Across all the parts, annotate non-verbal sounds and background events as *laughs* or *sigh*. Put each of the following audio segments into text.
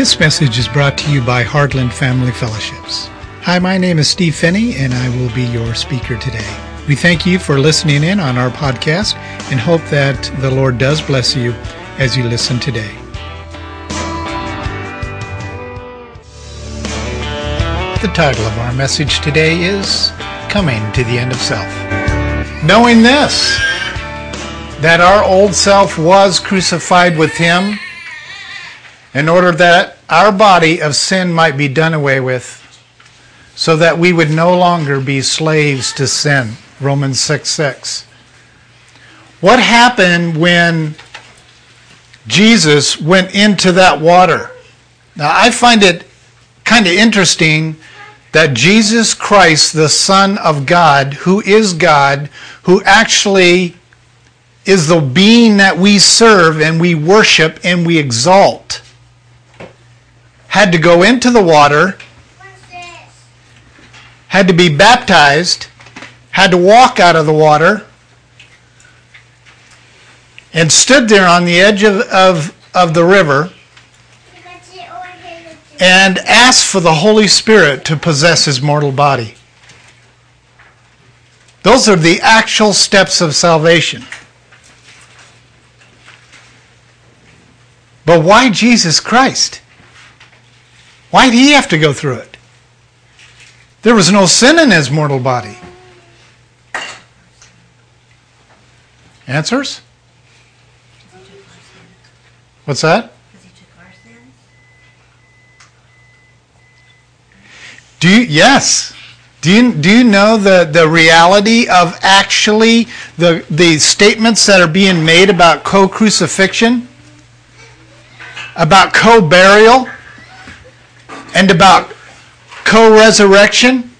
This message is brought to you by Heartland Family Fellowships. Hi, my name is Steve Phinney, and I will be your speaker today. We thank you for listening in on our podcast and hope that the Lord does bless you as you listen today. The title of our message today is Coming to the End of Self. Knowing this, that our old self was crucified with Him in order that our body of sin might be done away with, so that we would no longer be slaves to sin. Romans 6 6. What happened when Jesus went into that water? Now, I find it kind of interesting that Jesus Christ, the Son of God, who is God, who actually is the being that we serve and we worship and we exalt, had to go into the water, had to be baptized, had to walk out of the water, and stood there on the edge of, of, of the river and asked for the Holy Spirit to possess his mortal body. Those are the actual steps of salvation. But why Jesus Christ? Why did he have to go through it? There was no sin in his mortal body. Answers? What's that? Do you, yes. Do you, do you know the, the reality of actually the, the statements that are being made about co crucifixion? About co burial? And about co resurrection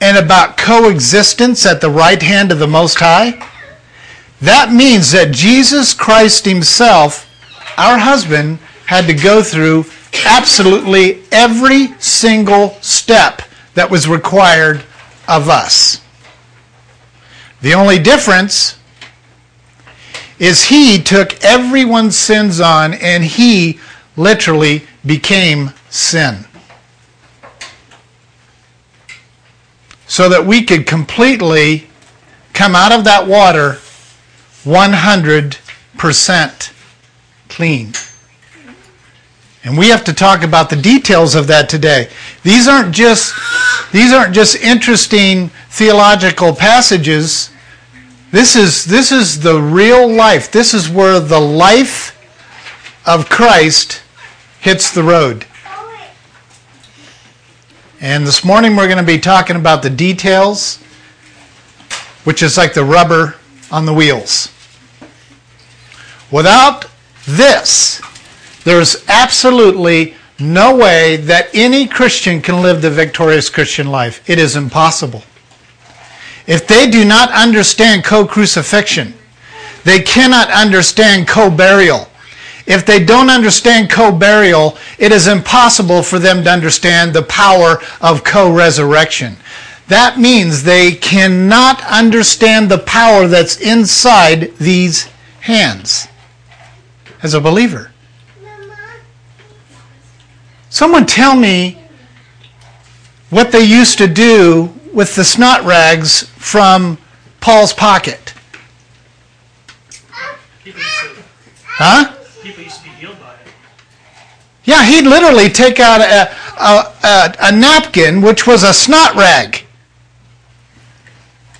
and about coexistence at the right hand of the Most High, that means that Jesus Christ Himself, our husband, had to go through absolutely every single step that was required of us. The only difference is he took everyone's sins on and he literally became sin. So that we could completely come out of that water 100% clean. And we have to talk about the details of that today. These aren't just these aren't just interesting theological passages. This is this is the real life. This is where the life of Christ hits the road. And this morning we're going to be talking about the details, which is like the rubber on the wheels. Without this, there's absolutely no way that any Christian can live the victorious Christian life. It is impossible. If they do not understand co crucifixion, they cannot understand co burial. If they don't understand co-burial, it is impossible for them to understand the power of co-resurrection. That means they cannot understand the power that's inside these hands as a believer. Someone tell me what they used to do with the snot rags from Paul's pocket. Huh? Yeah, he'd literally take out a, a, a, a, napkin, which was a snot rag,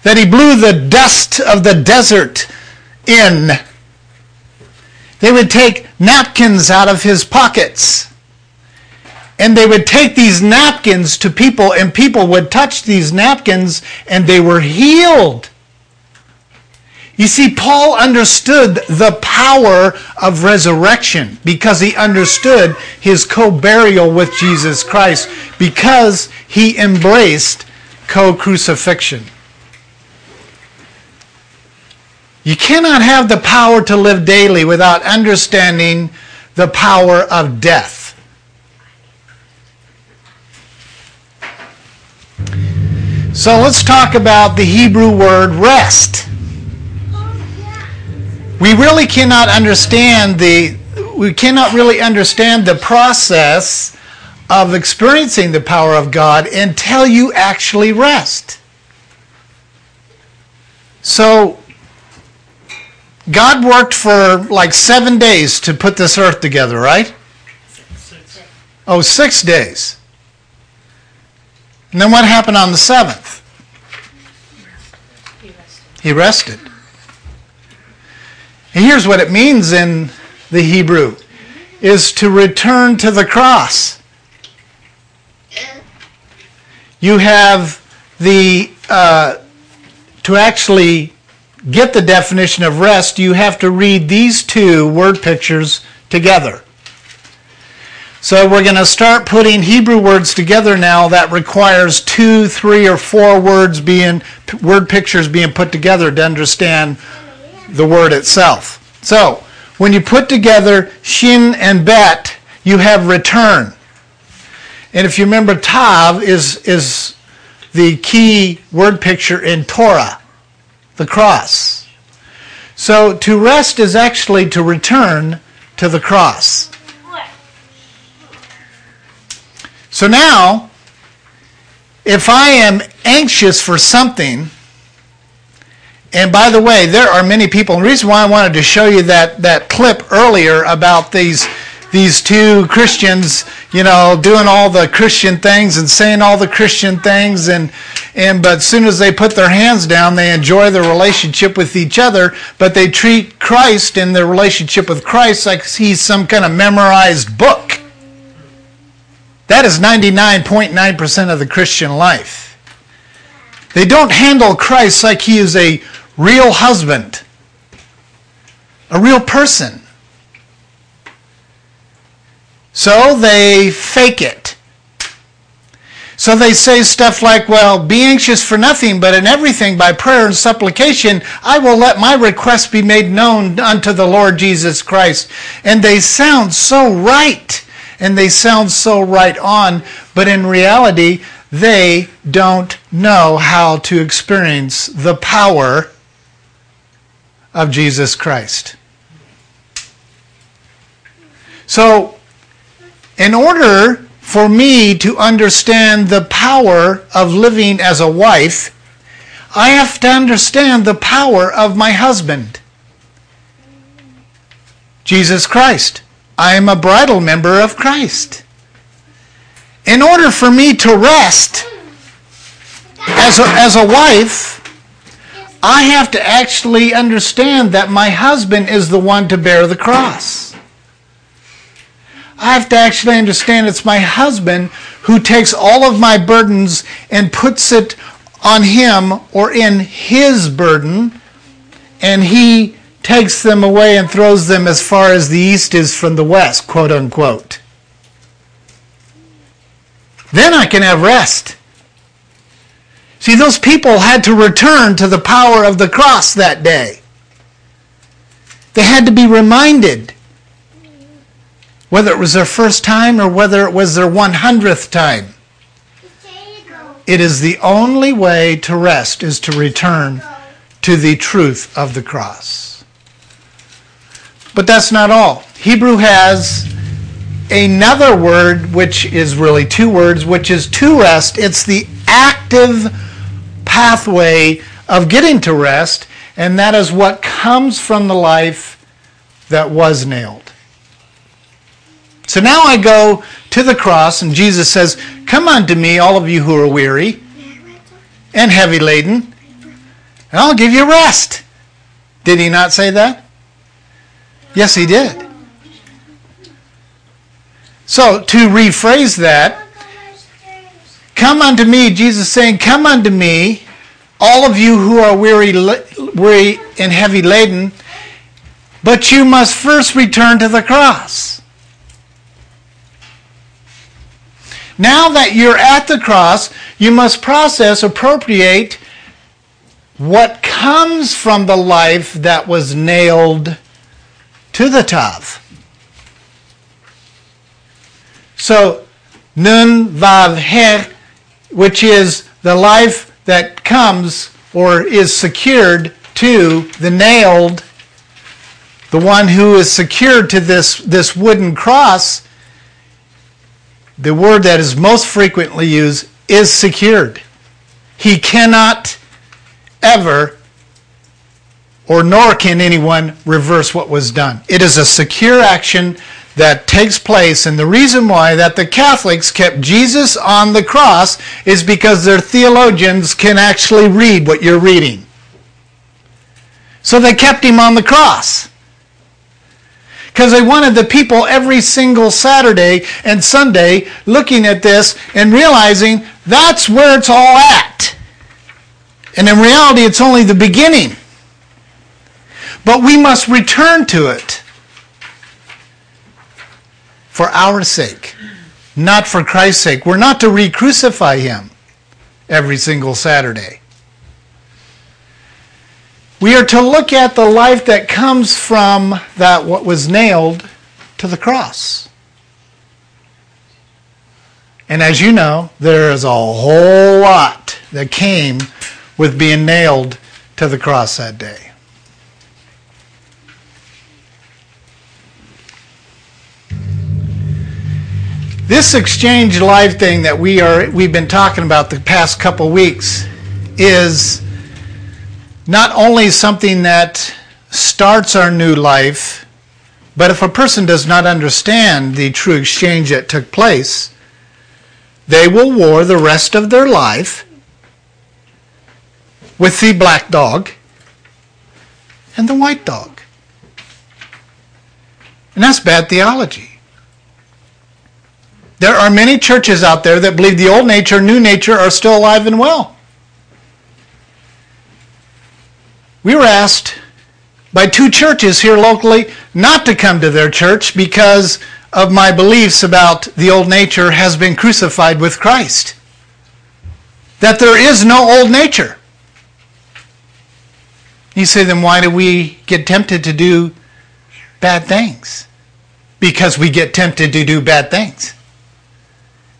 that he blew the dust of the desert in. They would take napkins out of his pockets. And they would take these napkins to people, and people would touch these napkins, and they were healed. You see, Paul understood the power of resurrection because he understood his co burial with Jesus Christ because he embraced co crucifixion. You cannot have the power to live daily without understanding the power of death. So let's talk about the Hebrew word rest we really cannot understand the we cannot really understand the process of experiencing the power of God until you actually rest. So, God worked for like seven days to put this earth together, right? Six. Oh, six days. And then what happened on the seventh? He rested. And here's what it means in the Hebrew is to return to the cross. You have the uh, to actually get the definition of rest, you have to read these two word pictures together. So we're going to start putting Hebrew words together now that requires two, three, or four words being word pictures being put together to understand the word itself. So when you put together shin and bet, you have return. And if you remember, tav is, is the key word picture in Torah, the cross. So to rest is actually to return to the cross. So now, if I am anxious for something, and by the way, there are many people. The reason why I wanted to show you that, that clip earlier about these these two Christians, you know, doing all the Christian things and saying all the Christian things and and but as soon as they put their hands down, they enjoy their relationship with each other, but they treat Christ and their relationship with Christ like he's some kind of memorized book. That is 99.9% of the Christian life. They don't handle Christ like he is a real husband, a real person. So they fake it. So they say stuff like, well, be anxious for nothing, but in everything by prayer and supplication, I will let my request be made known unto the Lord Jesus Christ. And they sound so right. And they sound so right on. But in reality, they don't know how to experience the power of Jesus Christ. So in order for me to understand the power of living as a wife, I have to understand the power of my husband, Jesus Christ. I am a bridal member of Christ. In order for me to rest as a, as a wife, I have to actually understand that my husband is the one to bear the cross. I have to actually understand it's my husband who takes all of my burdens and puts it on him or in his burden, and he takes them away and throws them as far as the east is from the west, quote unquote. Then I can have rest. See, those people had to return to the power of the cross that day. They had to be reminded whether it was their first time or whether it was their 100th time. It is the only way to rest is to return to the truth of the cross. But that's not all. Hebrew has another word, which is really two words, which is to rest. It's the active pathway of getting to rest, and that is what comes from the life that was nailed. So now I go to the cross, and Jesus says, Come unto me, all of you who are weary and heavy laden, and I'll give you rest. Did he not say that? Yes, he did. So, to rephrase that, come unto me, Jesus saying, Come unto me, all of you who are weary, weary and heavy laden, but you must first return to the cross. Now that you're at the cross, you must process, appropriate what comes from the life that was nailed to the Tav. So, Nun Vav He, which is the life that comes or is secured to the nailed the one who is secured to this, this wooden cross, the word that is most frequently used is secured. He cannot ever, or nor can anyone, reverse what was done. It is a secure action that takes place and the reason why that the Catholics kept Jesus on the cross is because their theologians can actually read what you're reading. So they kept him on the cross. Because they wanted the people every single Saturday and Sunday looking at this and realizing that's where it's all at. And in reality, it's only the beginning. But we must return to it for our sake, not for Christ's sake. We're not to re crucify him every single Saturday. We are to look at the life that comes from that what was nailed to the cross. And as you know, there is a whole lot that came with being nailed to the cross that day. This exchange life thing that we are we've been talking about the past couple weeks is not only something that starts our new life, but if a person does not understand the true exchange that took place, they will war the rest of their life with the black dog and the white dog. And that's bad theology. There are many churches out there that believe the old nature, new nature are still alive and well. We were asked by two churches here locally not to come to their church because of my beliefs about the old nature has been crucified with Christ. That there is no old nature. You say, then why do we get tempted to do bad things? Because we get tempted to do bad things.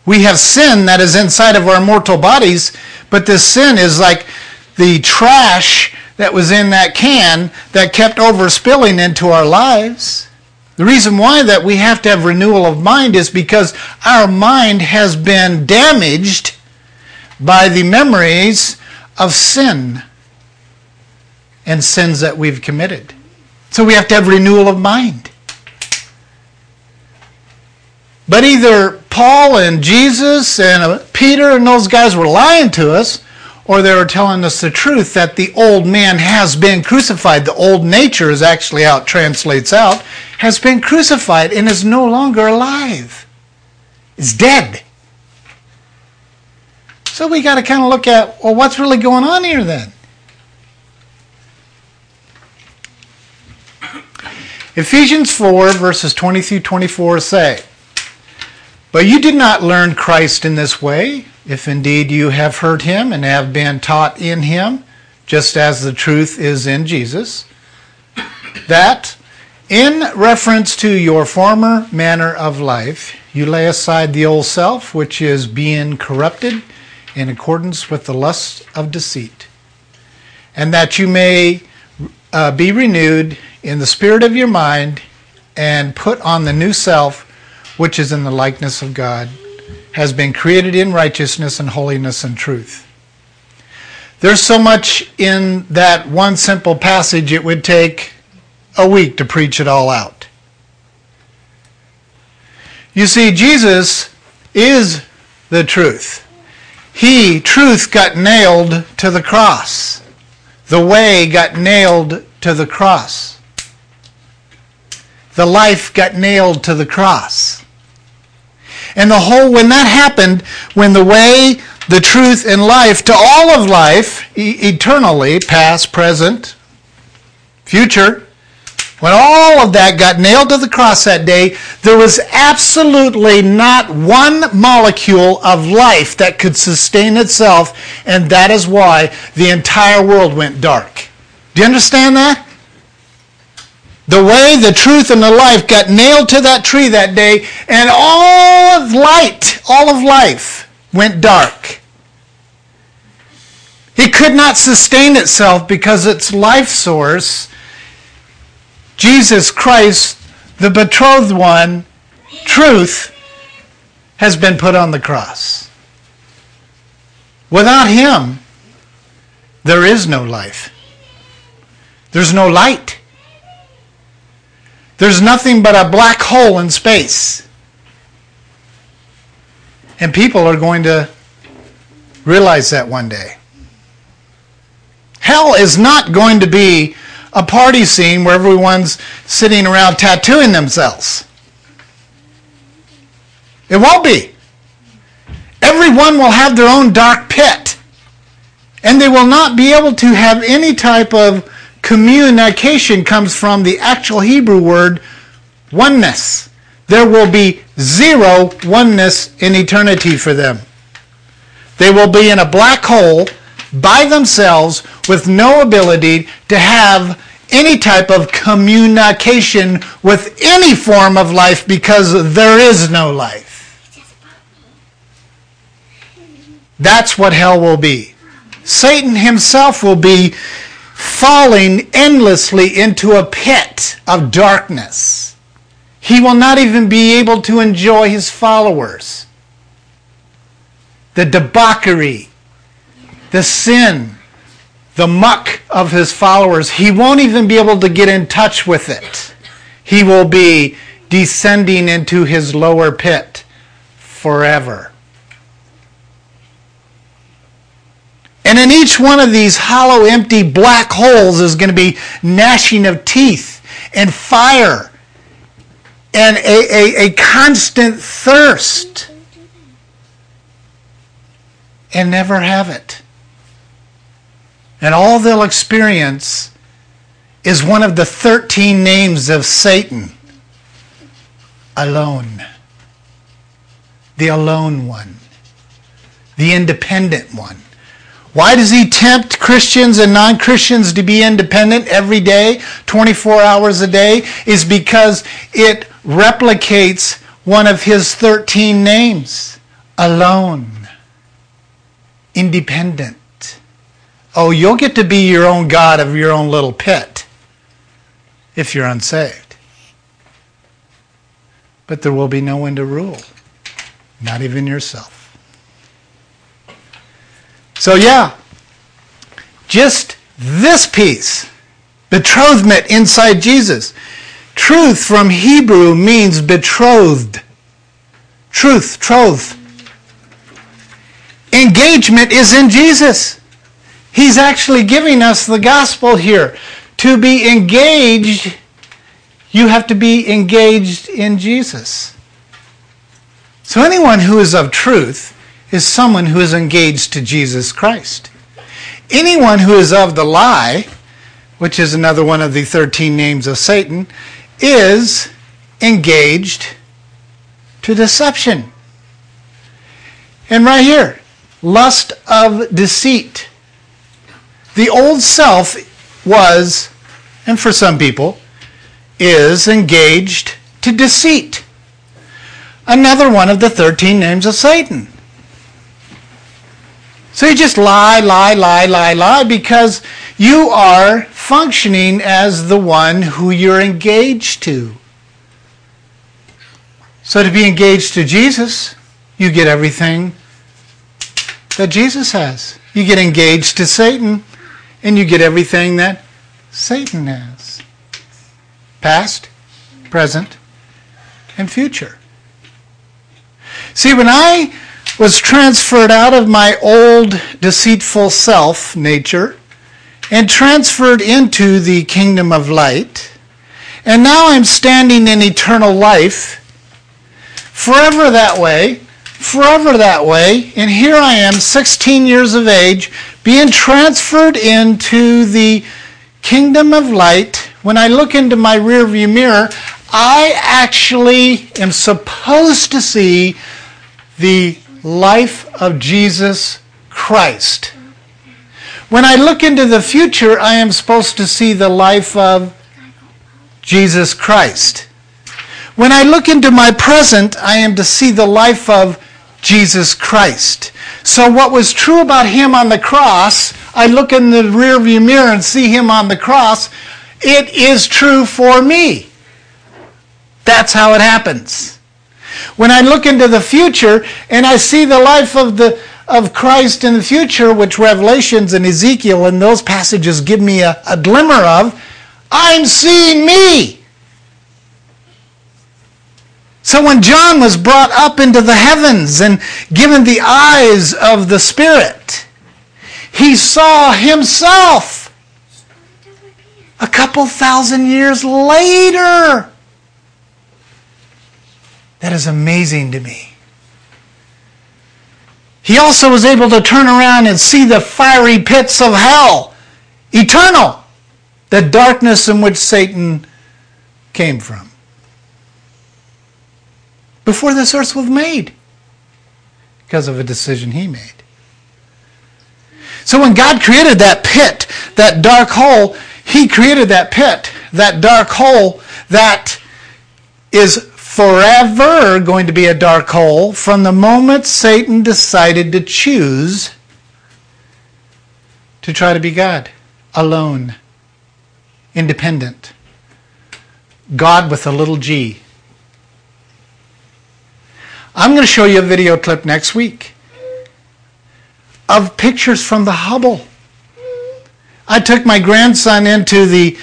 We have sin that is inside of our mortal bodies, but this sin is like the trash that was in that can that kept overspilling into our lives. The reason why that we have to have renewal of mind is because our mind has been damaged by the memories of sin and sins that we've committed. So we have to have renewal of mind. But either Paul and Jesus and uh, Peter and those guys were lying to us, or they were telling us the truth that the old man has been crucified. The old nature is actually how it translates out, has been crucified and is no longer alive. It's dead. So we got to kind of look at, well, what's really going on here then? Ephesians 4, verses 20 through 24 say, but you did not learn Christ in this way, if indeed you have heard him and have been taught in him, just as the truth is in Jesus, that in reference to your former manner of life, you lay aside the old self, which is being corrupted in accordance with the lust of deceit, and that you may uh, be renewed in the spirit of your mind and put on the new self which is in the likeness of God, has been created in righteousness and holiness and truth. There's so much in that one simple passage, it would take a week to preach it all out. You see, Jesus is the truth. He, truth, got nailed to the cross. The way got nailed to the cross. The life got nailed to the cross. And the whole, when that happened, when the way, the truth, and life to all of life, e- eternally, past, present, future, when all of that got nailed to the cross that day, there was absolutely not one molecule of life that could sustain itself, and that is why the entire world went dark. Do you understand that? The way, the truth, and the life got nailed to that tree that day, and all of light, all of life went dark. It could not sustain itself because its life source Jesus Christ, the betrothed one, truth, has been put on the cross. Without him, there is no life. There's no light. There's nothing but a black hole in space. And people are going to realize that one day. Hell is not going to be a party scene where everyone's sitting around tattooing themselves. It won't be. Everyone will have their own dark pit. And they will not be able to have any type of communication comes from the actual Hebrew word oneness. There will be zero oneness in eternity for them. They will be in a black hole by themselves with no ability to have any type of communication with any form of life because there is no life. That's what hell will be. Satan himself will be falling endlessly into a pit of darkness. He will not even be able to enjoy his followers. The debauchery, the sin, the muck of his followers, he won't even be able to get in touch with it. He will be descending into his lower pit forever. And in each one of these hollow, empty black holes is going to be gnashing of teeth and fire and a, a, a constant thirst and never have it. And all they'll experience is one of the 13 names of Satan alone. The alone one. The independent one. Why does he tempt Christians and non Christians to be independent every day, 24 hours a day? Is because it replicates one of his 13 names alone, independent. Oh, you'll get to be your own God of your own little pit if you're unsaved. But there will be no one to rule, not even yourself. So, yeah, just this piece, betrothment inside Jesus. Truth from Hebrew means betrothed. Truth, troth. Engagement is in Jesus. He's actually giving us the gospel here. To be engaged, you have to be engaged in Jesus. So, anyone who is of truth is someone who is engaged to Jesus Christ. Anyone who is of the lie, which is another one of the 13 names of Satan, is engaged to deception. And right here, lust of deceit. The old self was, and for some people, is engaged to deceit. Another one of the 13 names of Satan. So you just lie, lie, lie, lie, lie because you are functioning as the one who you're engaged to. So to be engaged to Jesus, you get everything that Jesus has. You get engaged to Satan, and you get everything that Satan has past, present, and future. See, when I was transferred out of my old deceitful self nature and transferred into the kingdom of light. And now I'm standing in eternal life, forever that way, forever that way. And here I am, 16 years of age, being transferred into the kingdom of light. When I look into my rearview mirror, I actually am supposed to see the life of Jesus Christ. When I look into the future, I am supposed to see the life of Jesus Christ. When I look into my present, I am to see the life of Jesus Christ. So what was true about him on the cross, I look in the rearview mirror and see him on the cross. it is true for me. That's how it happens. When I look into the future and I see the life of the of Christ in the future, which Revelations and Ezekiel and those passages give me a, a glimmer of, I'm seeing me. So when John was brought up into the heavens and given the eyes of the Spirit, he saw himself a couple thousand years later. That is amazing to me. He also was able to turn around and see the fiery pits of hell, eternal, the darkness in which Satan came from. Before this earth was made, because of a decision he made. So when God created that pit, that dark hole, he created that pit, that dark hole that is forever going to be a dark hole from the moment Satan decided to choose to try to be God, alone, independent. God with a little g. I'm going to show you a video clip next week of pictures from the Hubble. I took my grandson into the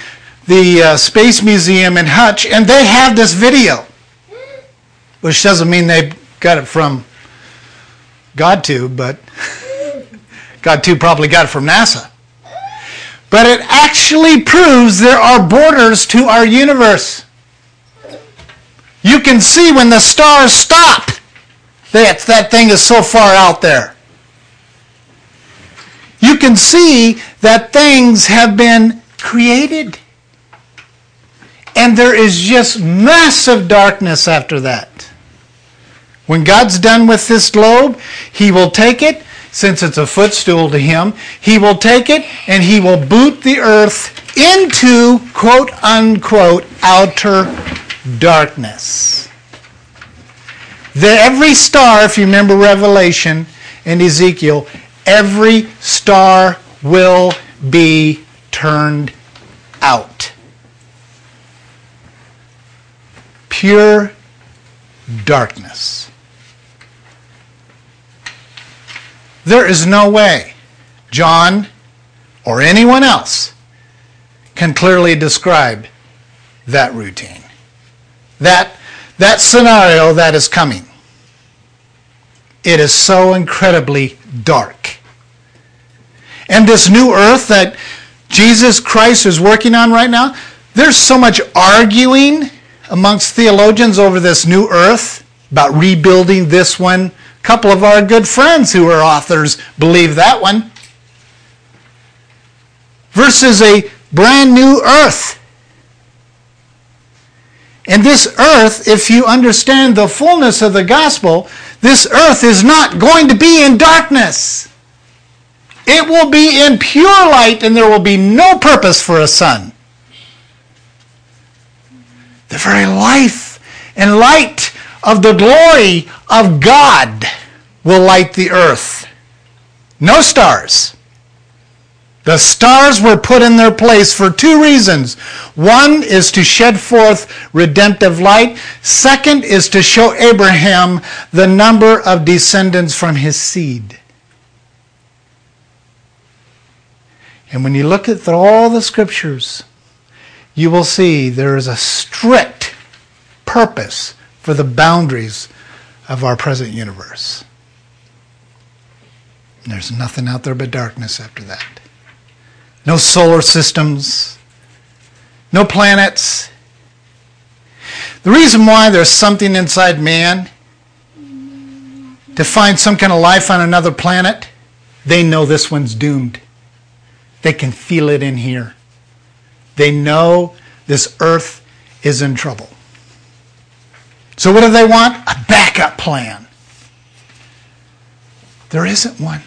the uh, Space Museum in Hutch, and they have this video which doesn't mean they got it from God GodTube, but God GodTube probably got it from NASA. But it actually proves there are borders to our universe. You can see when the stars stop. That, that thing is so far out there. You can see that things have been created. And there is just massive darkness after that. When God's done with this globe, He will take it, since it's a footstool to Him, He will take it and He will boot the earth into quote unquote outer darkness. The, every star, if you remember Revelation and Ezekiel, every star will be turned out. Pure darkness. There is no way John or anyone else can clearly describe that routine. That, that scenario that is coming. It is so incredibly dark. And this new earth that Jesus Christ is working on right now, there's so much arguing amongst theologians over this new earth about rebuilding this one couple of our good friends who are authors believe that one. Versus a brand new earth. And this earth, if you understand the fullness of the gospel, this earth is not going to be in darkness. It will be in pure light and there will be no purpose for a sun. The very life and light of the glory of God will light the earth. No stars. The stars were put in their place for two reasons. One is to shed forth redemptive light. Second is to show Abraham the number of descendants from his seed. And when you look at all the scriptures, you will see there is a strict purpose for the boundaries of our present universe. there's nothing out there but darkness after that. No solar systems, no planets. The reason why there's something inside man to find some kind of life on another planet, they know this one's doomed. They can feel it in here. They know this earth is in trouble. So, what do they want? A backup plan. There isn't one.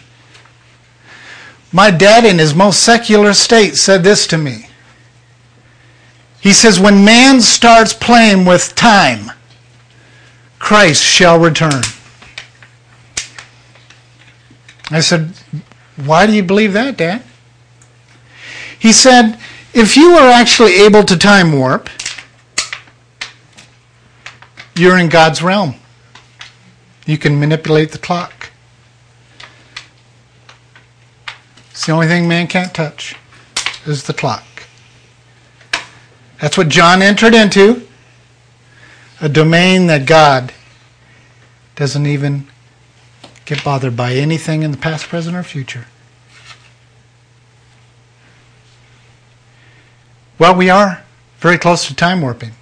My dad, in his most secular state, said this to me. He says, When man starts playing with time, Christ shall return. I said, Why do you believe that, Dad? He said, If you are actually able to time warp, you're in God's realm. You can manipulate the clock. It's the only thing man can't touch is the clock. That's what John entered into. A domain that God doesn't even get bothered by anything in the past, present, or future. Well, we are very close to time warping.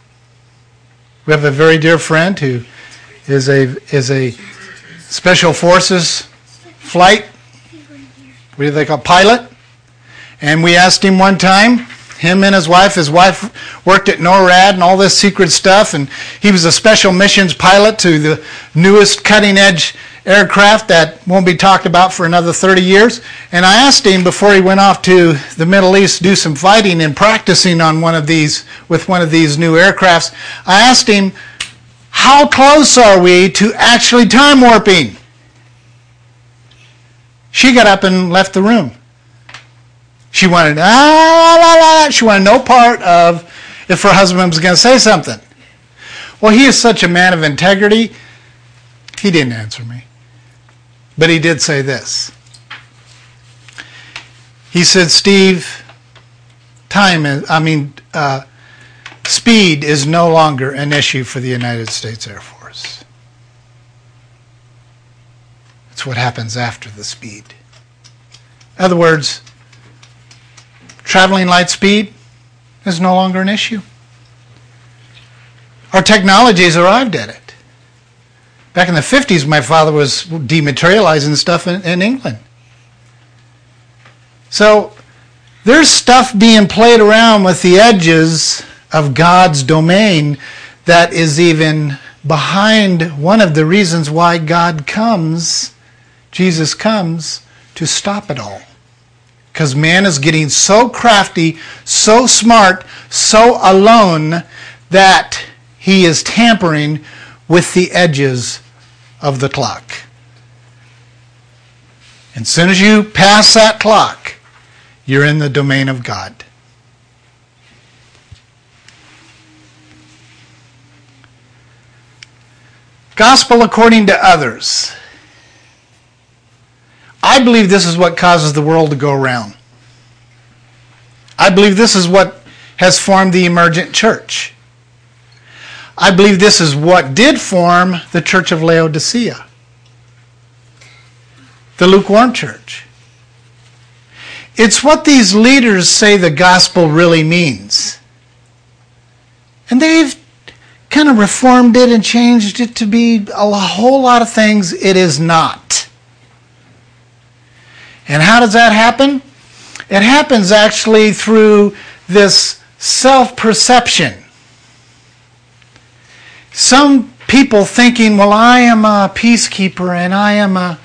We have a very dear friend who is a is a special forces flight. What do they call pilot? And we asked him one time. Him and his wife. His wife worked at NORAD and all this secret stuff, and he was a special missions pilot to the newest cutting edge aircraft that won't be talked about for another 30 years. And I asked him before he went off to the Middle East to do some fighting and practicing on one of these with one of these new aircrafts. I asked him, how close are we to actually time warping? She got up and left the room. She wanted, ah, la, la, she wanted no part of if her husband was going to say something. Well, he is such a man of integrity, he didn't answer me. But he did say this. He said, Steve, time is, I mean, uh, speed is no longer an issue for the United States Air Force. It's what happens after the speed. In other words, traveling light speed is no longer an issue. Our technology has arrived at it. Back in the 50s, my father was dematerializing stuff in, in England. So there's stuff being played around with the edges of God's domain that is even behind one of the reasons why God comes, Jesus comes, to stop it all. Because man is getting so crafty, so smart, so alone that he is tampering with the edges of the clock. And as soon as you pass that clock, you're in the domain of God. Gospel according to others. I believe this is what causes the world to go around. I believe this is what has formed the emergent church. I believe this is what did form the church of Laodicea, the lukewarm church. It's what these leaders say the gospel really means. And they've kind of reformed it and changed it to be a whole lot of things it is not. And how does that happen? It happens actually through this self perception some people thinking, well, I am a peacekeeper and I am a,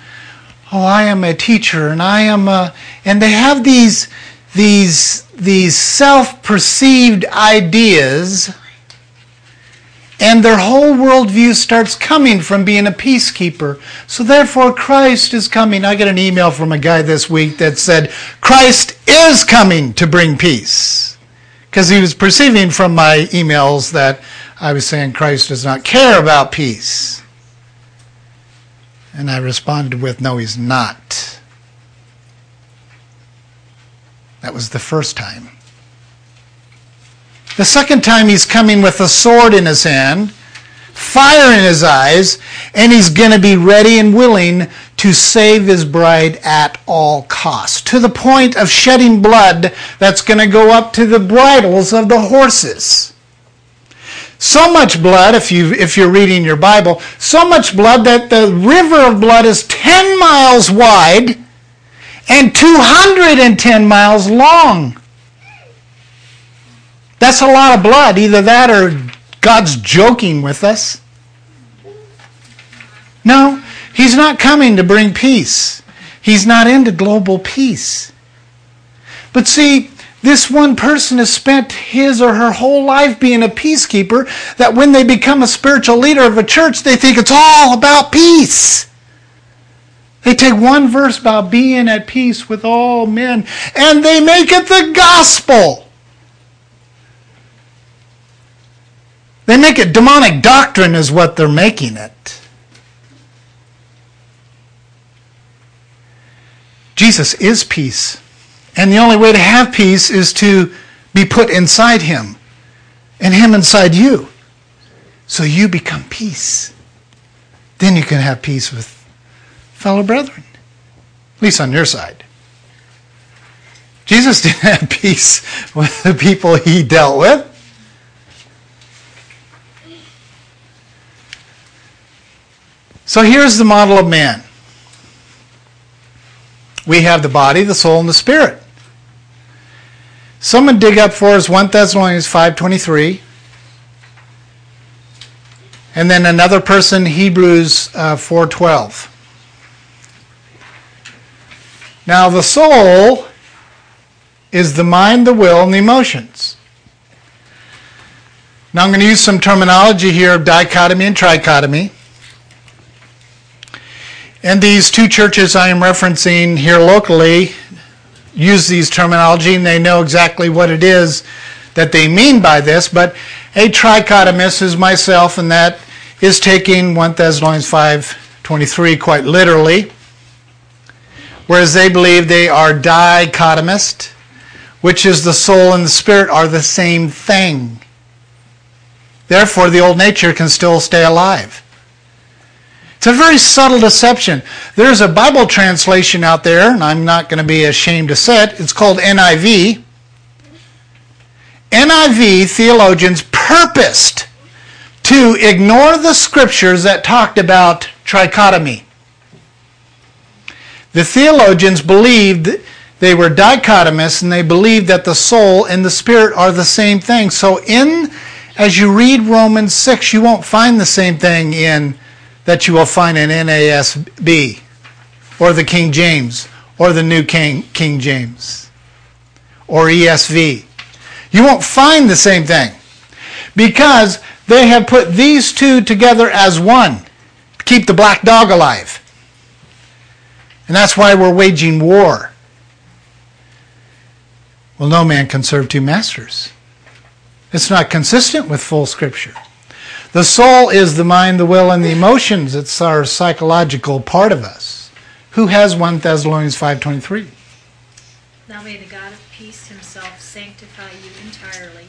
oh, I am a teacher and I am a, and they have these, these, these self-perceived ideas and their whole worldview starts coming from being a peacekeeper. So therefore, Christ is coming. I got an email from a guy this week that said, Christ is coming to bring peace. Because he was perceiving from my emails that I was saying Christ does not care about peace. And I responded with, No, he's not. That was the first time. The second time, he's coming with a sword in his hand, fire in his eyes, and he's going to be ready and willing to save his bride at all costs, to the point of shedding blood that's going to go up to the bridles of the horses. So much blood, if, you, if you're reading your Bible, so much blood that the river of blood is 10 miles wide and 210 miles long. That's a lot of blood. Either that or God's joking with us. No, He's not coming to bring peace. He's not into global peace. But see, this one person has spent his or her whole life being a peacekeeper that when they become a spiritual leader of a church, they think it's all about peace. They take one verse about being at peace with all men and they make it the gospel. They make it demonic doctrine, is what they're making it. Jesus is peace. And the only way to have peace is to be put inside him and him inside you. So you become peace. Then you can have peace with fellow brethren, at least on your side. Jesus *laughs* didn't have peace with the people he dealt with. So here's the model of man. We have the body, the soul, and the spirit. Someone dig up for us 1 Thessalonians 5.23. And then another person, Hebrews uh, 4.12. Now the soul is the mind, the will, and the emotions. Now I'm going to use some terminology here of dichotomy and trichotomy. And these two churches I am referencing here locally use these terminology and they know exactly what it is that they mean by this. But a trichotomist is myself, and that is taking 1 Thessalonians 5.23 quite literally. Whereas they believe they are dichotomist, which is the soul and the spirit are the same thing. Therefore, the old nature can still stay alive. It's a very subtle deception. There's a Bible translation out there, and I'm not going to be ashamed to say it. It's called NIV. NIV theologians purposed to ignore the scriptures that talked about trichotomy. The theologians believed they were dichotomous and they believed that the soul and the spirit are the same thing. So in as you read Romans 6, you won't find the same thing in that you will find in NASB or the King James or the New King, King James or ESV. You won't find the same thing because they have put these two together as one to keep the black dog alive. And that's why we're waging war. Well, no man can serve two masters. It's not consistent with full scripture. The soul is the mind, the will, and the emotions. It's our psychological part of us. Who has 1 Thessalonians 5.23? Now may the God of peace himself sanctify you entirely,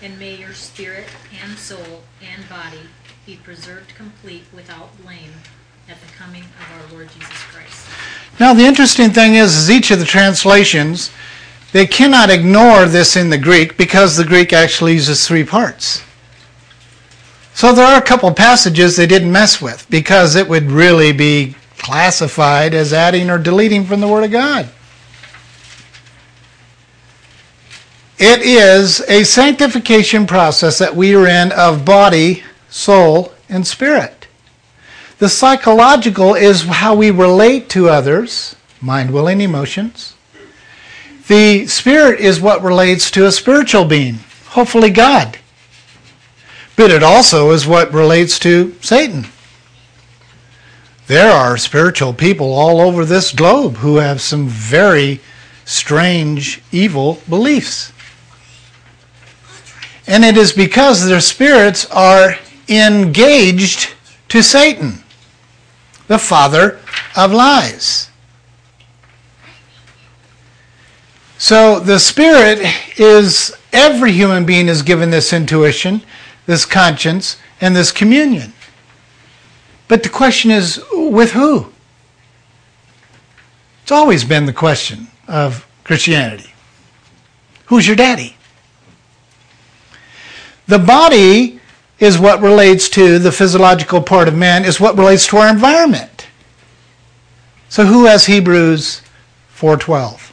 and may your spirit and soul and body be preserved complete without blame at the coming of our Lord Jesus Christ. Now the interesting thing is, is each of the translations they cannot ignore this in the Greek because the Greek actually uses three parts. So there are a couple passages they didn't mess with because it would really be classified as adding or deleting from the Word of God. It is a sanctification process that we are in of body, soul, and spirit. The psychological is how we relate to others, mind, will, and emotions. The spirit is what relates to a spiritual being, hopefully God. But it also is what relates to Satan. There are spiritual people all over this globe who have some very strange, evil beliefs. And it is because their spirits are engaged to Satan, the father of lies. So the spirit is every human being is given this intuition, this conscience, and this communion. But the question is with who? It's always been the question of Christianity. Who's your daddy? The body is what relates to the physiological part of man, is what relates to our environment. So who has Hebrews 4:12?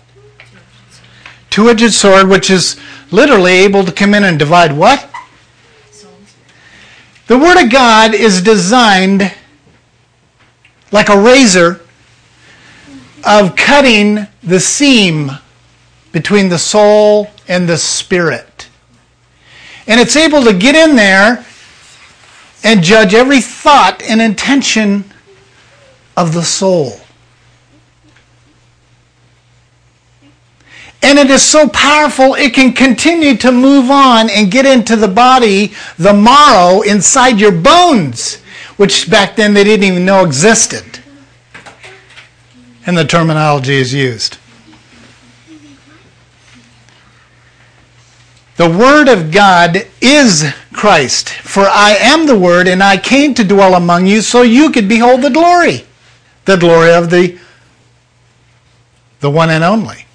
Two edged sword, which is literally able to come in and divide what? The Word of God is designed like a razor of cutting the seam between the soul and the spirit. And it's able to get in there and judge every thought and intention of the soul. And it is so powerful, it can continue to move on and get into the body, the marrow inside your bones, which back then they didn't even know existed. And the terminology is used. The Word of God is Christ. For I am the Word, and I came to dwell among you so you could behold the glory. The glory of the, the one and only.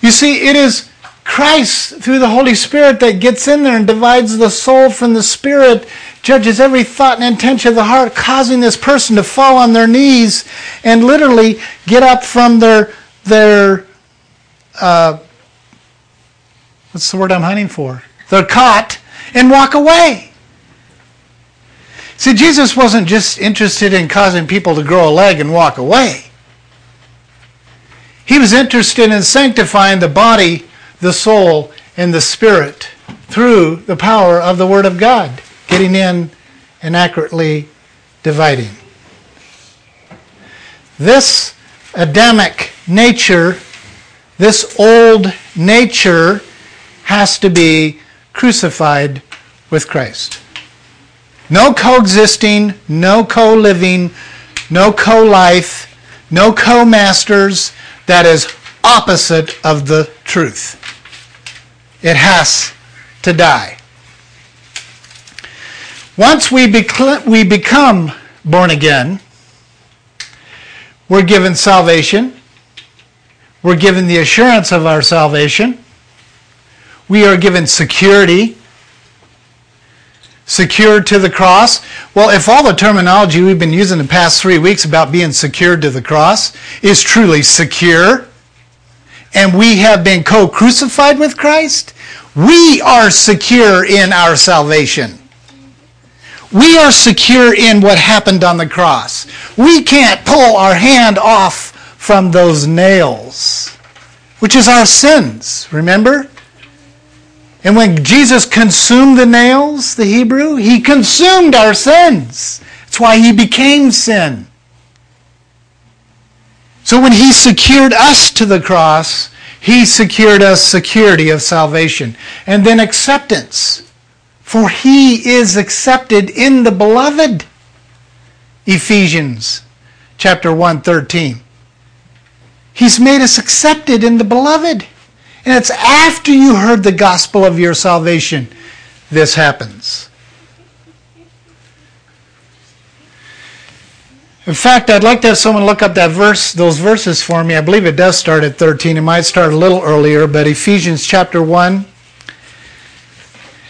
You see, it is Christ through the Holy Spirit that gets in there and divides the soul from the spirit, judges every thought and intention of the heart, causing this person to fall on their knees and literally get up from their their uh, what's the word I'm hunting for? Their cot and walk away. See, Jesus wasn't just interested in causing people to grow a leg and walk away. He was interested in sanctifying the body, the soul, and the spirit through the power of the Word of God, getting in and accurately dividing. This Adamic nature, this old nature, has to be crucified with Christ. No coexisting, no co living, no co life, no co masters, that is opposite of the truth. It has to die. Once we, we become born again, we're given salvation. We're given the assurance of our salvation. We are given security. Secured to the cross. Well, if all the terminology we've been using the past three weeks about being secured to the cross is truly secure, and we have been co crucified with Christ, we are secure in our salvation. We are secure in what happened on the cross. We can't pull our hand off from those nails, which is our sins, remember? And when Jesus consumed the nails, the Hebrew, he consumed our sins. That's why he became sin. So when he secured us to the cross, he secured us security of salvation. And then acceptance. For he is accepted in the beloved. Ephesians chapter 1, 13. He's made us accepted in the beloved. And it's after you heard the gospel of your salvation this happens. In fact, I'd like to have someone look up that verse, those verses for me. I believe it does start at 13. It might start a little earlier, but Ephesians chapter 1.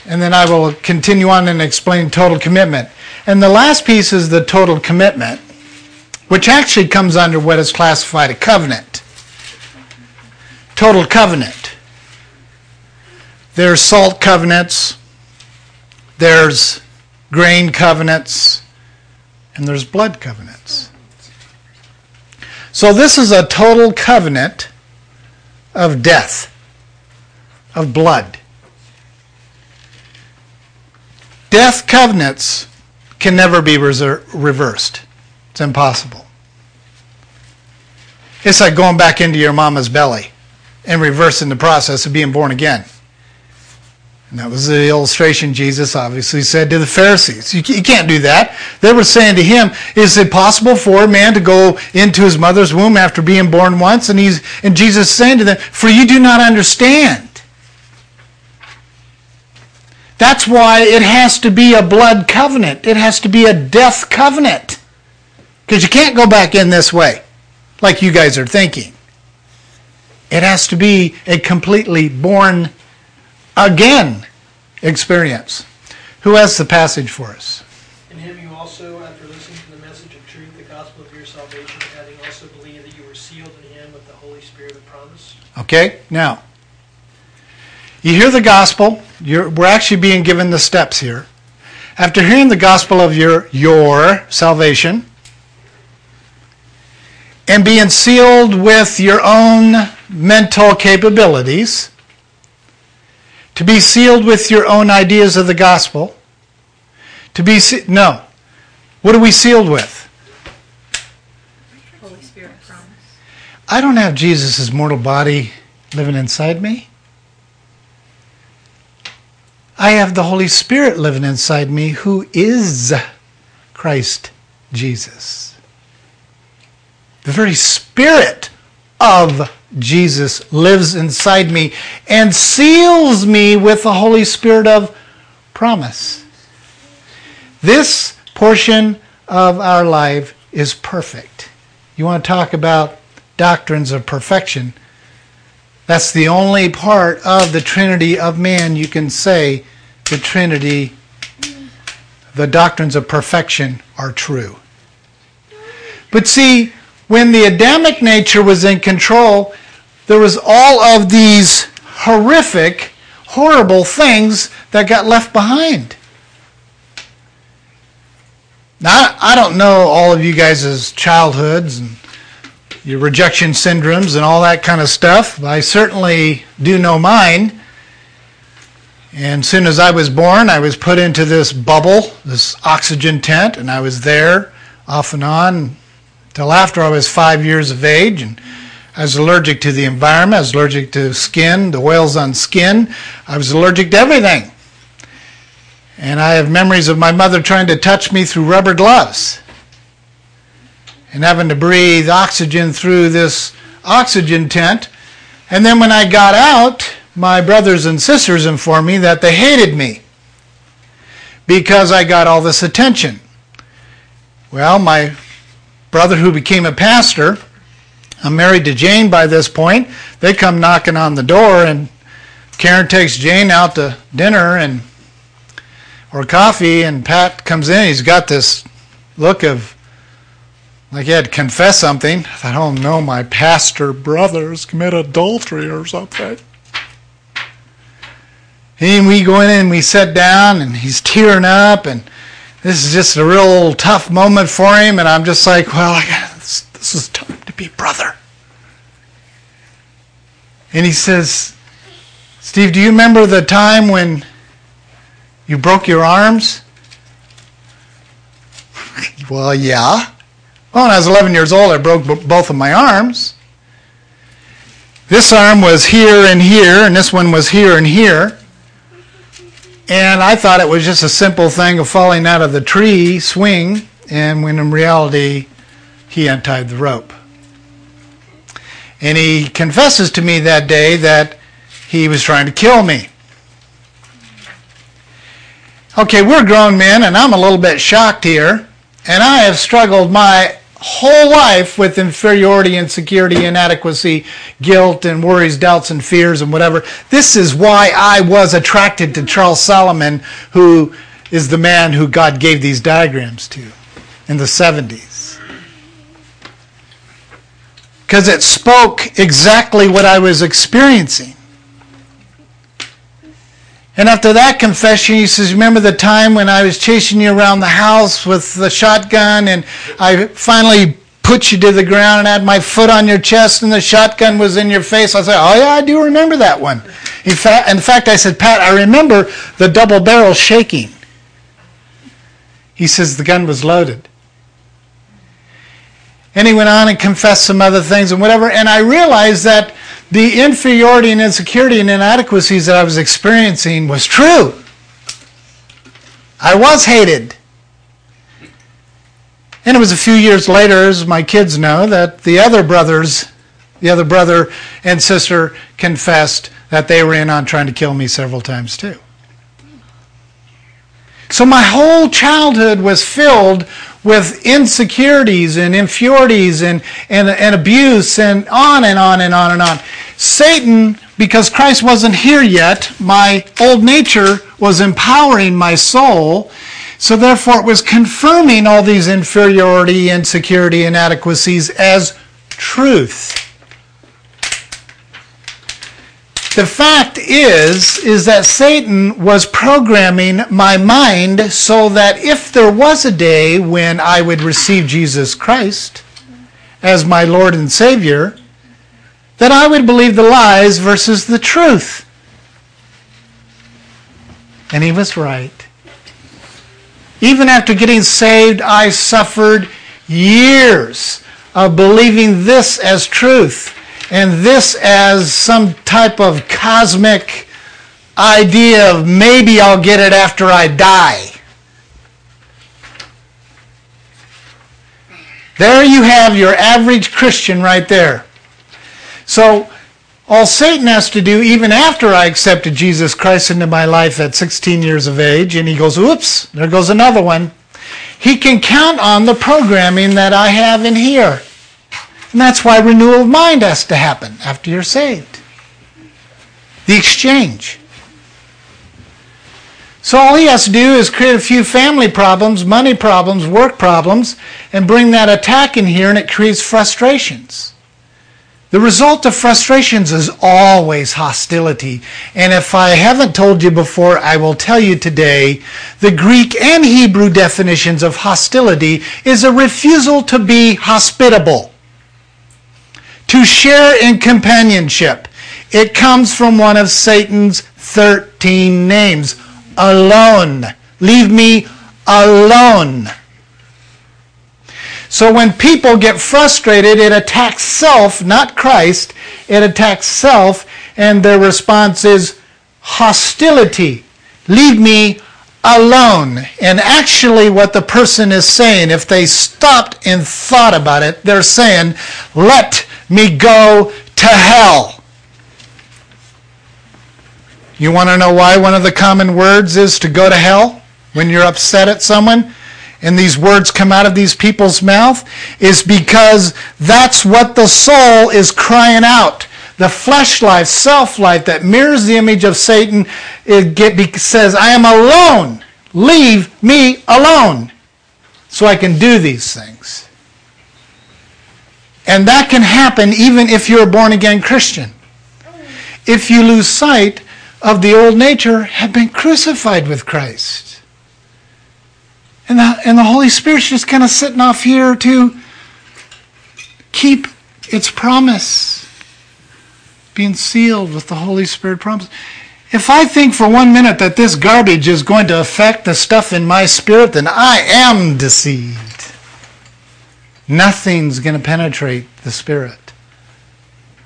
And then I will continue on and explain total commitment. And the last piece is the total commitment, which actually comes under what is classified a covenant. Total covenant. There's salt covenants, there's grain covenants, and there's blood covenants. So this is a total covenant of death, of blood. Death covenants can never be reser- reversed. It's impossible. It's like going back into your mama's belly and reversing the process of being born again. And that was the illustration Jesus obviously said to the Pharisees. You, can't do that. They were saying to him, Is it possible for a man to go into his mother's womb after being born once? And, he's, and Jesus saying to them, For you do not understand. That's why it has to be a blood covenant. It has to be a death covenant. Because you can't go back in this way, like you guys are thinking. It has to be a completely born again experience. Who has the passage for us? In him you also, after listening to the message of truth, the gospel of your salvation, having also believed that you were sealed in him with the Holy Spirit of promise. Okay, now, You hear the gospel. You're, we're actually being given the steps here. After hearing the gospel of your, your salvation and being sealed with your own mental capabilities, to be sealed with your own ideas of the gospel, to be, se- no. What are we sealed with? Holy Spirit promise. I don't have Jesus' mortal body living inside me. I have the Holy Spirit living inside me who is Christ Jesus. The very Spirit of Jesus lives inside me and seals me with the Holy Spirit of promise. This portion of our life is perfect. You want to talk about doctrines of perfection? That's the only part of the Trinity of man you can say the Trinity, the doctrines of perfection are true. But see, when the Adamic nature was in control, there was all of these horrific, horrible things that got left behind. Now, I don't know all of you guys' childhoods and your rejection syndromes and all that kind of stuff. But I certainly do know mine. And as soon as I was born, I was put into this bubble, this oxygen tent, and I was there off and on till after I was five years of age. And I was allergic to the environment. I was allergic to skin, the oils on skin. I was allergic to everything. And I have memories of my mother trying to touch me through rubber gloves and having to breathe oxygen through this oxygen tent. And then when I got out, my brothers and sisters informed me that they hated me because I got all this attention. Well, my brother who became a pastor, I'm married to Jane by this point. They come knocking on the door and Karen takes Jane out to dinner and or coffee and Pat comes in. He's got this look of like he had to confess something. I thought, oh no, my pastor brothers commit adultery or something. And we go in and we sit down and he's tearing up and this is just a real tough moment for him and I'm just like, well, this, this is time to be brother. And he says, Steve, do you remember the time when you broke your arms? *laughs* well, yeah. Well, when I was 11 years old, I broke b- both of my arms. This arm was here and here, and this one was here and here. And I thought it was just a simple thing of falling out of the tree swing, and when in reality, he untied the rope. And he confesses to me that day that he was trying to kill me. Okay, we're grown men, and I'm a little bit shocked here, and I have struggled my whole life with inferiority, insecurity, inadequacy, guilt, and worries, doubts, and fears, and whatever. This is why I was attracted to Charles Solomon, who is the man who God gave these diagrams to in the 70s. Because it spoke exactly what I was experiencing. And after that confession, he says, Remember the time when I was chasing you around the house with the shotgun and I finally put you to the ground and had my foot on your chest and the shotgun was in your face? I said, Oh, yeah, I do remember that one. In fact, in fact, I said, Pat, I remember the double barrel shaking. He says, The gun was loaded. And he went on and confessed some other things and whatever. And I realized that the inferiority and insecurity and inadequacies that I was experiencing was true. I was hated. And it was a few years later, as my kids know, that the other brothers, the other brother and sister confessed that they were in on trying to kill me several times too. So my whole childhood was filled with insecurities and impurities and, and, and abuse and on and on and on and on. Satan, because Christ wasn't here yet, my old nature was empowering my soul. So therefore, it was confirming all these inferiority, insecurity, inadequacies as truth. The fact is, is that Satan was programming my mind so that if there was a day when I would receive Jesus Christ as my Lord and Savior, that I would believe the lies versus the truth. And he was right. Even after getting saved, I suffered years of believing this as truth and this as some type of cosmic idea of maybe I'll get it after I die. There you have your average Christian right there. So, all Satan has to do, even after I accepted Jesus Christ into my life at 16 years of age, and he goes, oops, there goes another one, he can count on the programming that I have in here. And that's why renewal of mind has to happen after you're saved. The exchange. So all he has to do is create a few family problems, money problems, work problems, and bring that attack in here, and it creates frustrations. The result of frustrations is always hostility. And if I haven't told you before, I will tell you today. The Greek and Hebrew definitions of hostility is a refusal to be hospitable, to share in companionship. It comes from one of Satan's 13 names alone. Leave me alone. So when people get frustrated, it attacks self, not Christ. It attacks self, and their response is hostility. Leave me alone. And actually, what the person is saying, if they stopped and thought about it, they're saying, let me go to hell. You want to know why one of the common words is to go to hell when you're upset at someone? and these words come out of these people's mouth is because that's what the soul is crying out. The flesh life, self life that mirrors the image of Satan, it get, says, I am alone. Leave me alone so I can do these things. And that can happen even if you're a born again Christian. If you lose sight of the old nature, have been crucified with Christ. And the, and the Holy Spirit's just kind of sitting off here to keep its promise, being sealed with the Holy Spirit promise. If I think for one minute that this garbage is going to affect the stuff in my spirit, then I am deceived. Nothing's going to penetrate the spirit.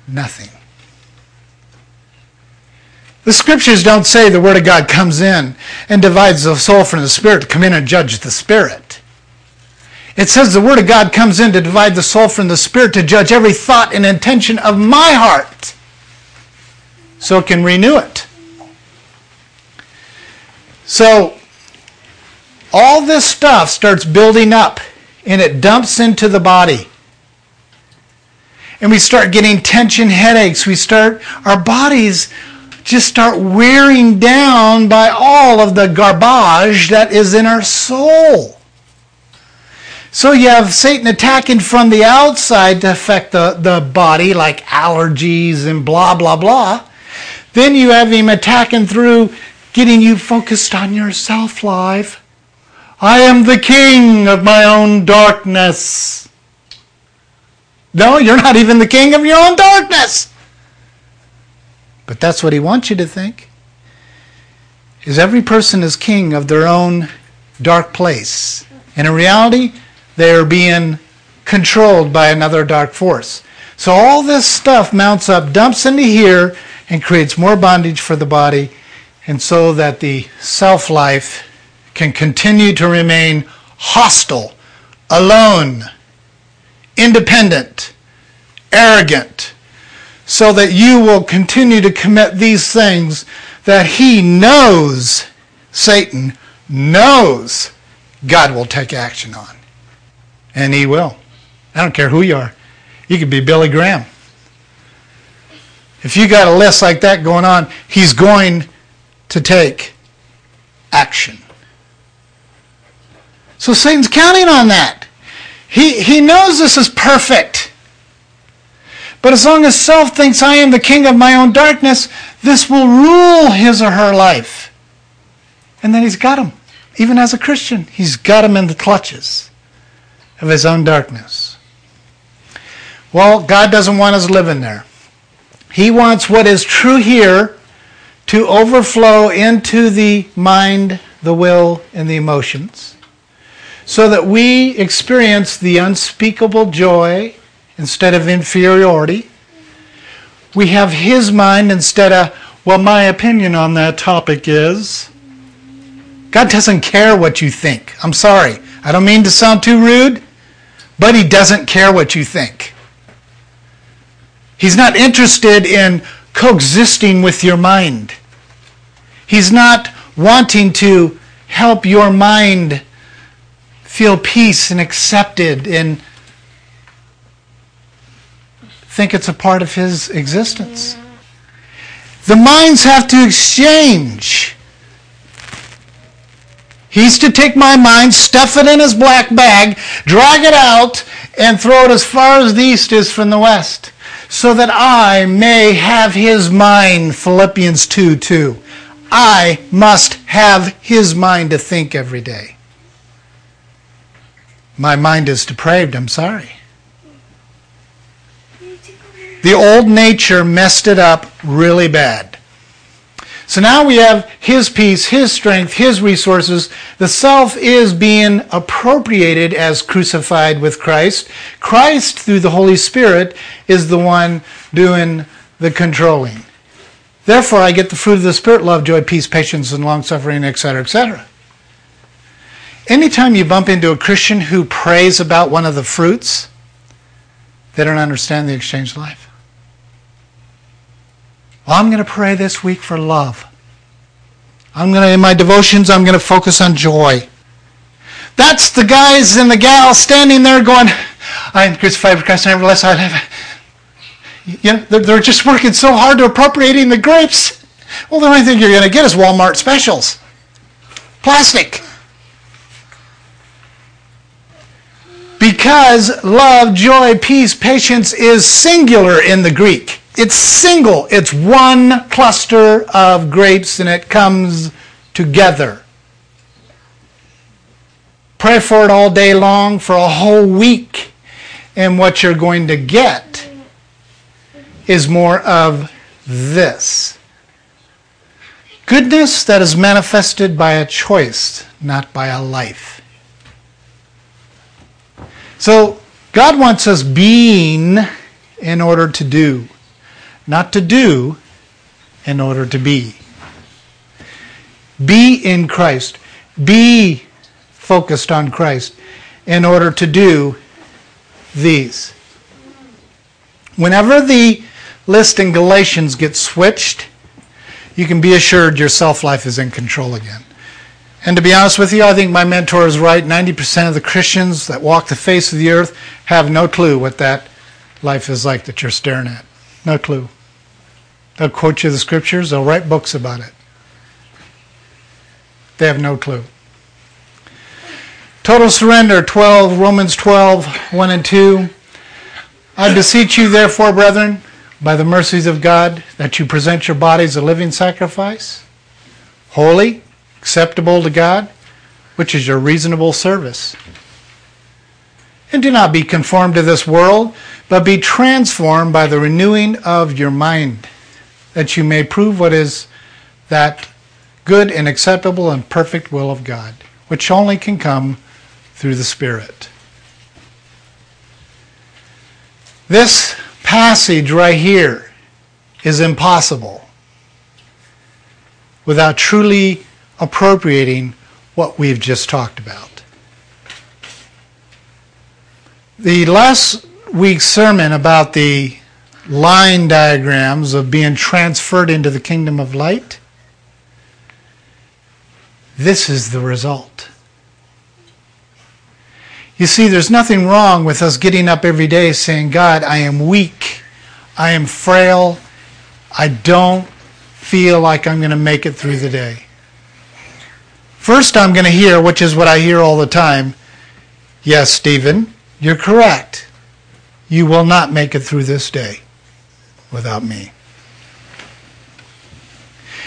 Nothing. The scriptures don't say the Word of God comes in and divides the soul from the spirit to come in and judge the spirit. It says the Word of God comes in to divide the soul from the spirit to judge every thought and intention of my heart so it can renew it. So, all this stuff starts building up and it dumps into the body. And we start getting tension headaches. We start, our bodies just start wearing down by all of the garbage that is in our soul. So you have Satan attacking from the outside to affect the, the body, like allergies and blah, blah, blah. Then you have him attacking through getting you focused on your self life. I am the king of my own darkness. No, you're not even the king of your own darkness. But that's what he wants you to think. Is every person is king of their own dark place. And in reality, they are being controlled by another dark force. So all this stuff mounts up, dumps into here, and creates more bondage for the body, and so that the self life can continue to remain hostile, alone, independent, arrogant, so that you will continue to commit these things that he knows, Satan knows God will take action on. And he will. I don't care who you are. You could be Billy Graham. If you got a list like that going on, he's going to take action. So Satan's counting on that. He, he knows this is perfect. But as long as self thinks I am the king of my own darkness, this will rule his or her life. And then he's got him. Even as a Christian, he's got him in the clutches of his own darkness. Well, God doesn't want us living there. He wants what is true here to overflow into the mind, the will, and the emotions so that we experience the unspeakable joy instead of inferiority. We have His mind instead of, well, my opinion on that topic is. God doesn't care what you think. I'm sorry. I don't mean to sound too rude, but He doesn't care what you think. He's not interested in coexisting with your mind. He's not wanting to help your mind feel peace and accepted and think it's a part of his existence. The minds have to exchange. He's to take my mind, stuff it in his black bag, drag it out, and throw it as far as the east is from the west, so that I may have his mind, Philippians 2 2. I must have his mind to think every day. My mind is depraved, I'm sorry. The old nature messed it up really bad. So now we have his peace, his strength, his resources. The self is being appropriated as crucified with Christ. Christ, through the Holy Spirit, is the one doing the controlling. Therefore, I get the fruit of the Spirit love, joy, peace, patience, and long suffering, etc., etc. Anytime you bump into a Christian who prays about one of the fruits, they don't understand the exchange life. Well, I'm going to pray this week for love. I'm going to, in my devotions, I'm going to focus on joy. That's the guys and the gals standing there going, I am crucified with Christ, nevertheless I live. You know, they're, they're just working so hard to appropriating the grapes. Well, the only thing you're going to get is Walmart specials. Plastic. Because love, joy, peace, patience is singular in the Greek. It's single. It's one cluster of grapes and it comes together. Pray for it all day long for a whole week. And what you're going to get is more of this. Goodness that is manifested by a choice, not by a life. So God wants us being in order to do, not to do in order to be. Be in Christ. Be focused on Christ in order to do these. Whenever the list in Galatians gets switched, you can be assured your self life is in control again. And to be honest with you, I think my mentor is right. 90% of the Christians that walk the face of the earth have no clue what that life is like that you're staring at. No clue. They'll quote you the scriptures, they'll write books about it. They have no clue. Total surrender, 12, Romans 12, 1 and 2. I beseech you, therefore, brethren, by the mercies of God, that you present your bodies a living sacrifice, holy, acceptable to God, which is your reasonable service. And do not be conformed to this world, but be transformed by the renewing of your mind, that you may prove what is that good and acceptable and perfect will of God, which only can come through the Spirit. This passage right here is impossible without truly appropriating what we've just talked about. The last week's sermon about the line diagrams of being transferred into the kingdom of light, this is the result. You see, there's nothing wrong with us getting up every day saying, God, I am weak, I am frail, I don't feel like I'm going to make it through the day. First, I'm going to hear, which is what I hear all the time yes, Stephen, you're correct. You will not make it through this day. without me.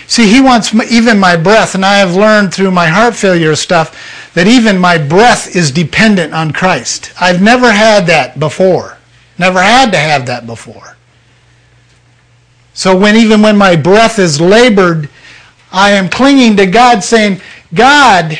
See, he wants even my breath, and I have learned through my heart failure stuff that even my breath is dependent on Christ. I've never had that before. Never had to have that before. So when even when my breath is labored, I am clinging to God saying, God,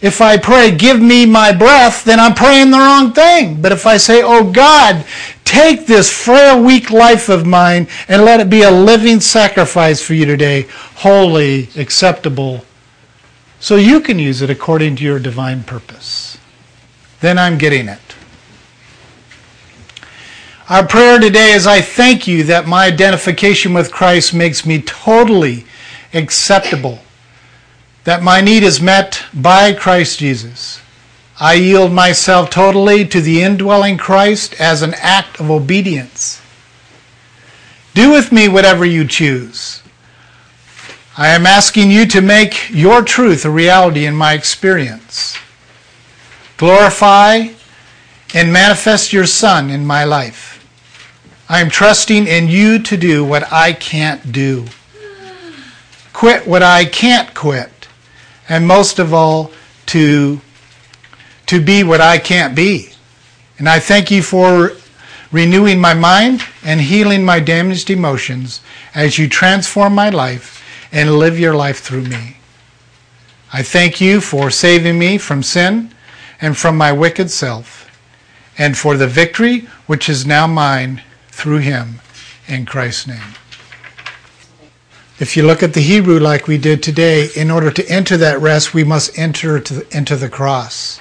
if I pray, give me my breath, then I'm praying the wrong thing. But if I say, oh God, take this frail, weak life of mine and let it be a living sacrifice for you today, holy, acceptable, so you can use it according to your divine purpose. Then I'm getting it. Our prayer today is I thank you that my identification with Christ makes me totally acceptable, that my need is met by Christ Jesus. I yield myself totally to the indwelling Christ as an act of obedience. Do with me whatever you choose. I am asking you to make your truth a reality in my experience. Glorify and manifest your Son in my life. I am trusting in you to do what I can't do. Quit what I can't quit. And most of all, to, to be what I can't be. And I thank you for renewing my mind and healing my damaged emotions as you transform my life and live your life through me. I thank you for saving me from sin and from my wicked self, and for the victory which is now mine through him in Christ's name. If you look at the Hebrew like we did today, in order to enter that rest, we must enter to, into the cross.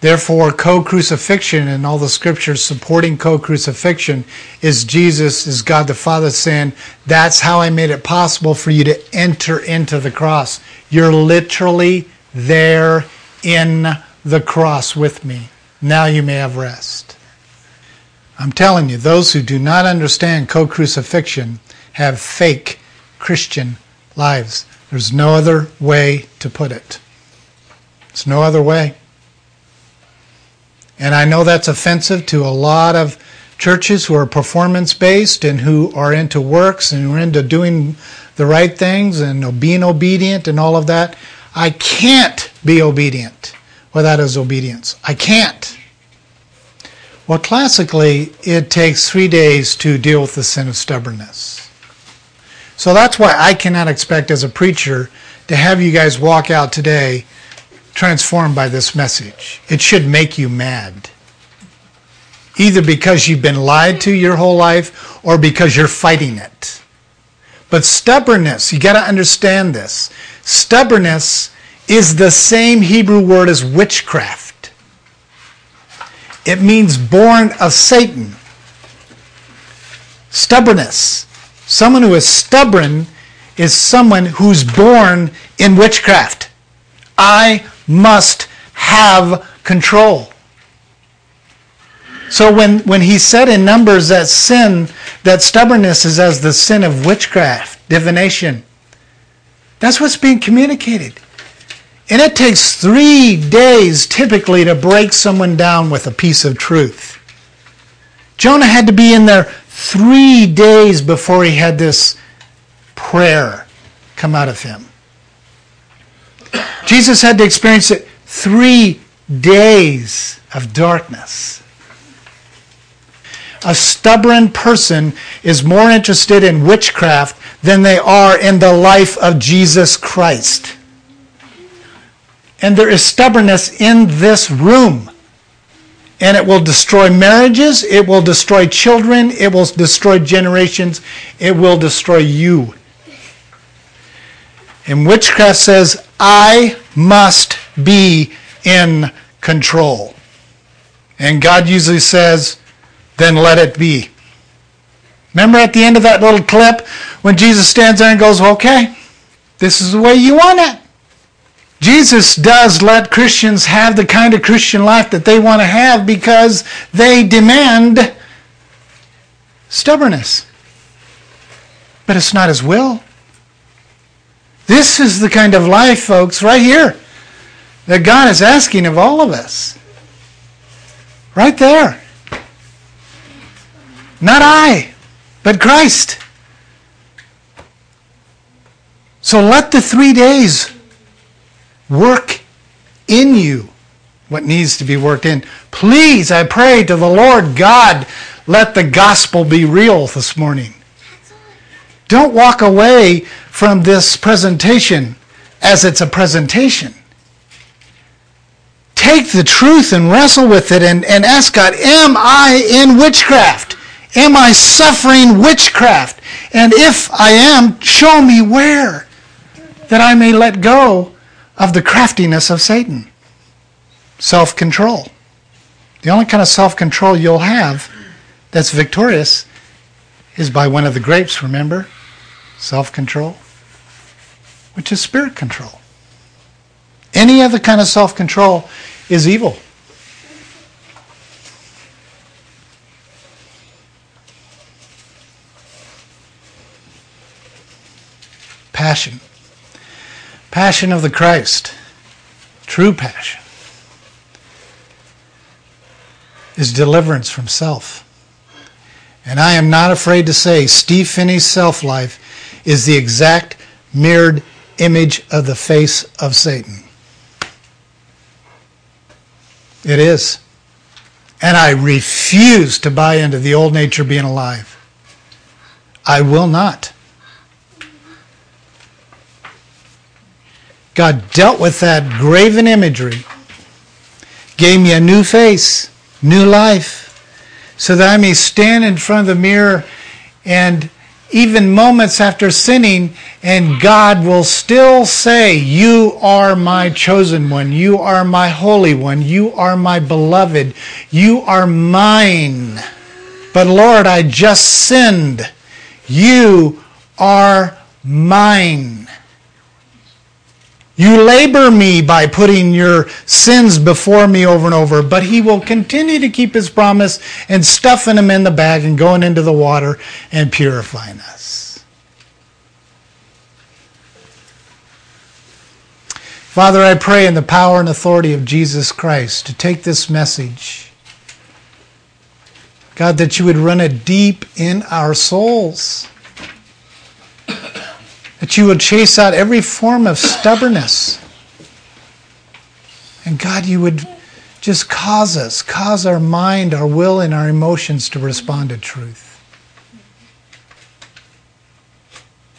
Therefore, co crucifixion and all the scriptures supporting co crucifixion is Jesus, is God the Father saying, That's how I made it possible for you to enter into the cross. You're literally there in the cross with me. Now you may have rest. I'm telling you, those who do not understand co crucifixion have fake Christian lives. There's no other way to put it. There's no other way. And I know that's offensive to a lot of churches who are performance based and who are into works and who are into doing the right things and being obedient and all of that. I can't be obedient without his obedience. I can't. Well, classically, it takes three days to deal with the sin of stubbornness. So that's why I cannot expect as a preacher to have you guys walk out today transformed by this message. It should make you mad. Either because you've been lied to your whole life or because you're fighting it. But stubbornness, you got to understand this. Stubbornness is the same Hebrew word as witchcraft. It means born of Satan. Stubbornness. Someone who is stubborn is someone who's born in witchcraft. I must have control. So when, when he said in Numbers that sin, that stubbornness is as the sin of witchcraft, divination, that's what's being communicated. And it takes three days typically to break someone down with a piece of truth. Jonah had to be in there three days before he had this prayer come out of him. Jesus had to experience it three days of darkness. A stubborn person is more interested in witchcraft than they are in the life of Jesus Christ. And there is stubbornness in this room. And it will destroy marriages, it will destroy children, it will destroy generations, it will destroy you. And witchcraft says, I must be in control. And God usually says, then let it be. Remember at the end of that little clip when Jesus stands there and goes, okay, this is the way you want it. Jesus does let Christians have the kind of Christian life that they want to have because they demand stubbornness. But it's not his will. This is the kind of life, folks, right here, that God is asking of all of us. Right there. Not I. but Christ. So let the three days work in you what needs to be worked in. Please, I pray to the Lord God, let the gospel be real this morning. Don't walk away from this presentation as it's a presentation. Take the truth and wrestle with it and, and ask God, am I in witchcraft? Am I suffering witchcraft? And if I am, show me where, that I may let go of the craftiness of Satan. Self control. The only kind of self control you'll have that's victorious is by one of the grapes, remember? Self control, which is spirit control. Any other kind of self control is evil. Passion. Passion of the Christ. True passion. Is deliverance from self. And I am not afraid to say Steve Phinney's self life is the exact mirrored image of the face of Satan. It is. And I refuse to buy into the old nature being alive. I will not. God dealt with that graven imagery, gave me a new face, new life, so that I may stand in front of the mirror and even moments after sinning, and God will still say, You are my chosen one. You are my holy one. You are my beloved. You are mine. But Lord, I just sinned. You are mine. You labor me by putting your sins before me over and over, but he will continue to keep his promise and stuffing them in the bag and going into the water and purifying us. Father, I pray in the power and authority of Jesus Christ to take this message. God, that you would run it deep in our souls that you would chase out every form of stubbornness. And God, you would just cause us, cause our mind, our will, and our emotions to respond to truth.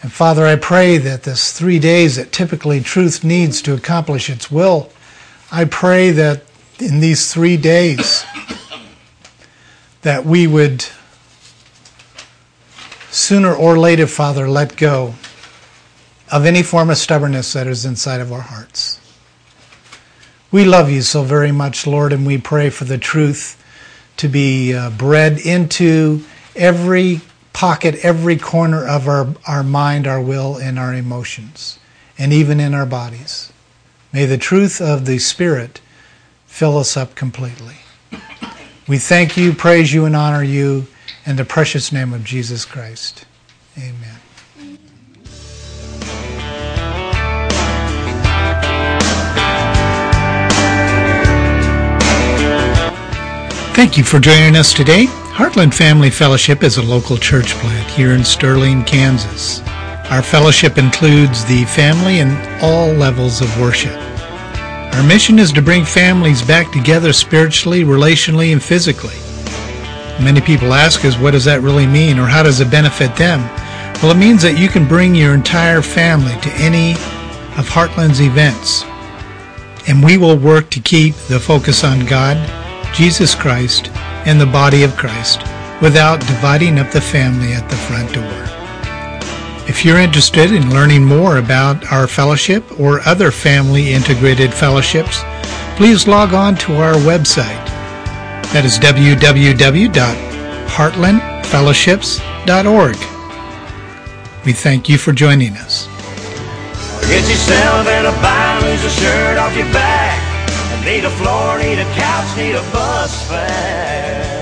And Father, I pray that this three days that typically truth needs to accomplish its will, I pray that in these three days that we would sooner or later, Father, let go of any form of stubbornness that is inside of our hearts. We love you so very much, Lord, and we pray for the truth to be uh, bred into every pocket, every corner of our, our mind, our will, and our emotions, and even in our bodies. May the truth of the Spirit fill us up completely. We thank you, praise you, and honor you in the precious name of Jesus Christ. Amen. Thank you for joining us today. Heartland Family Fellowship is a local church plant here in Sterling, Kansas. Our fellowship includes the family and all levels of worship. Our mission is to bring families back together spiritually, relationally, and physically. Many people ask us, what does that really mean, or how does it benefit them? Well, it means that you can bring your entire family to any of Heartland's events, and we will work to keep the focus on God Jesus Christ, and the body of Christ without dividing up the family at the front door. If you're interested in learning more about our fellowship or other family integrated fellowships, please log on to our website. That is www.heartlandfellowships.org. We thank you for joining us. Need a floor, need a couch, need a bus fare.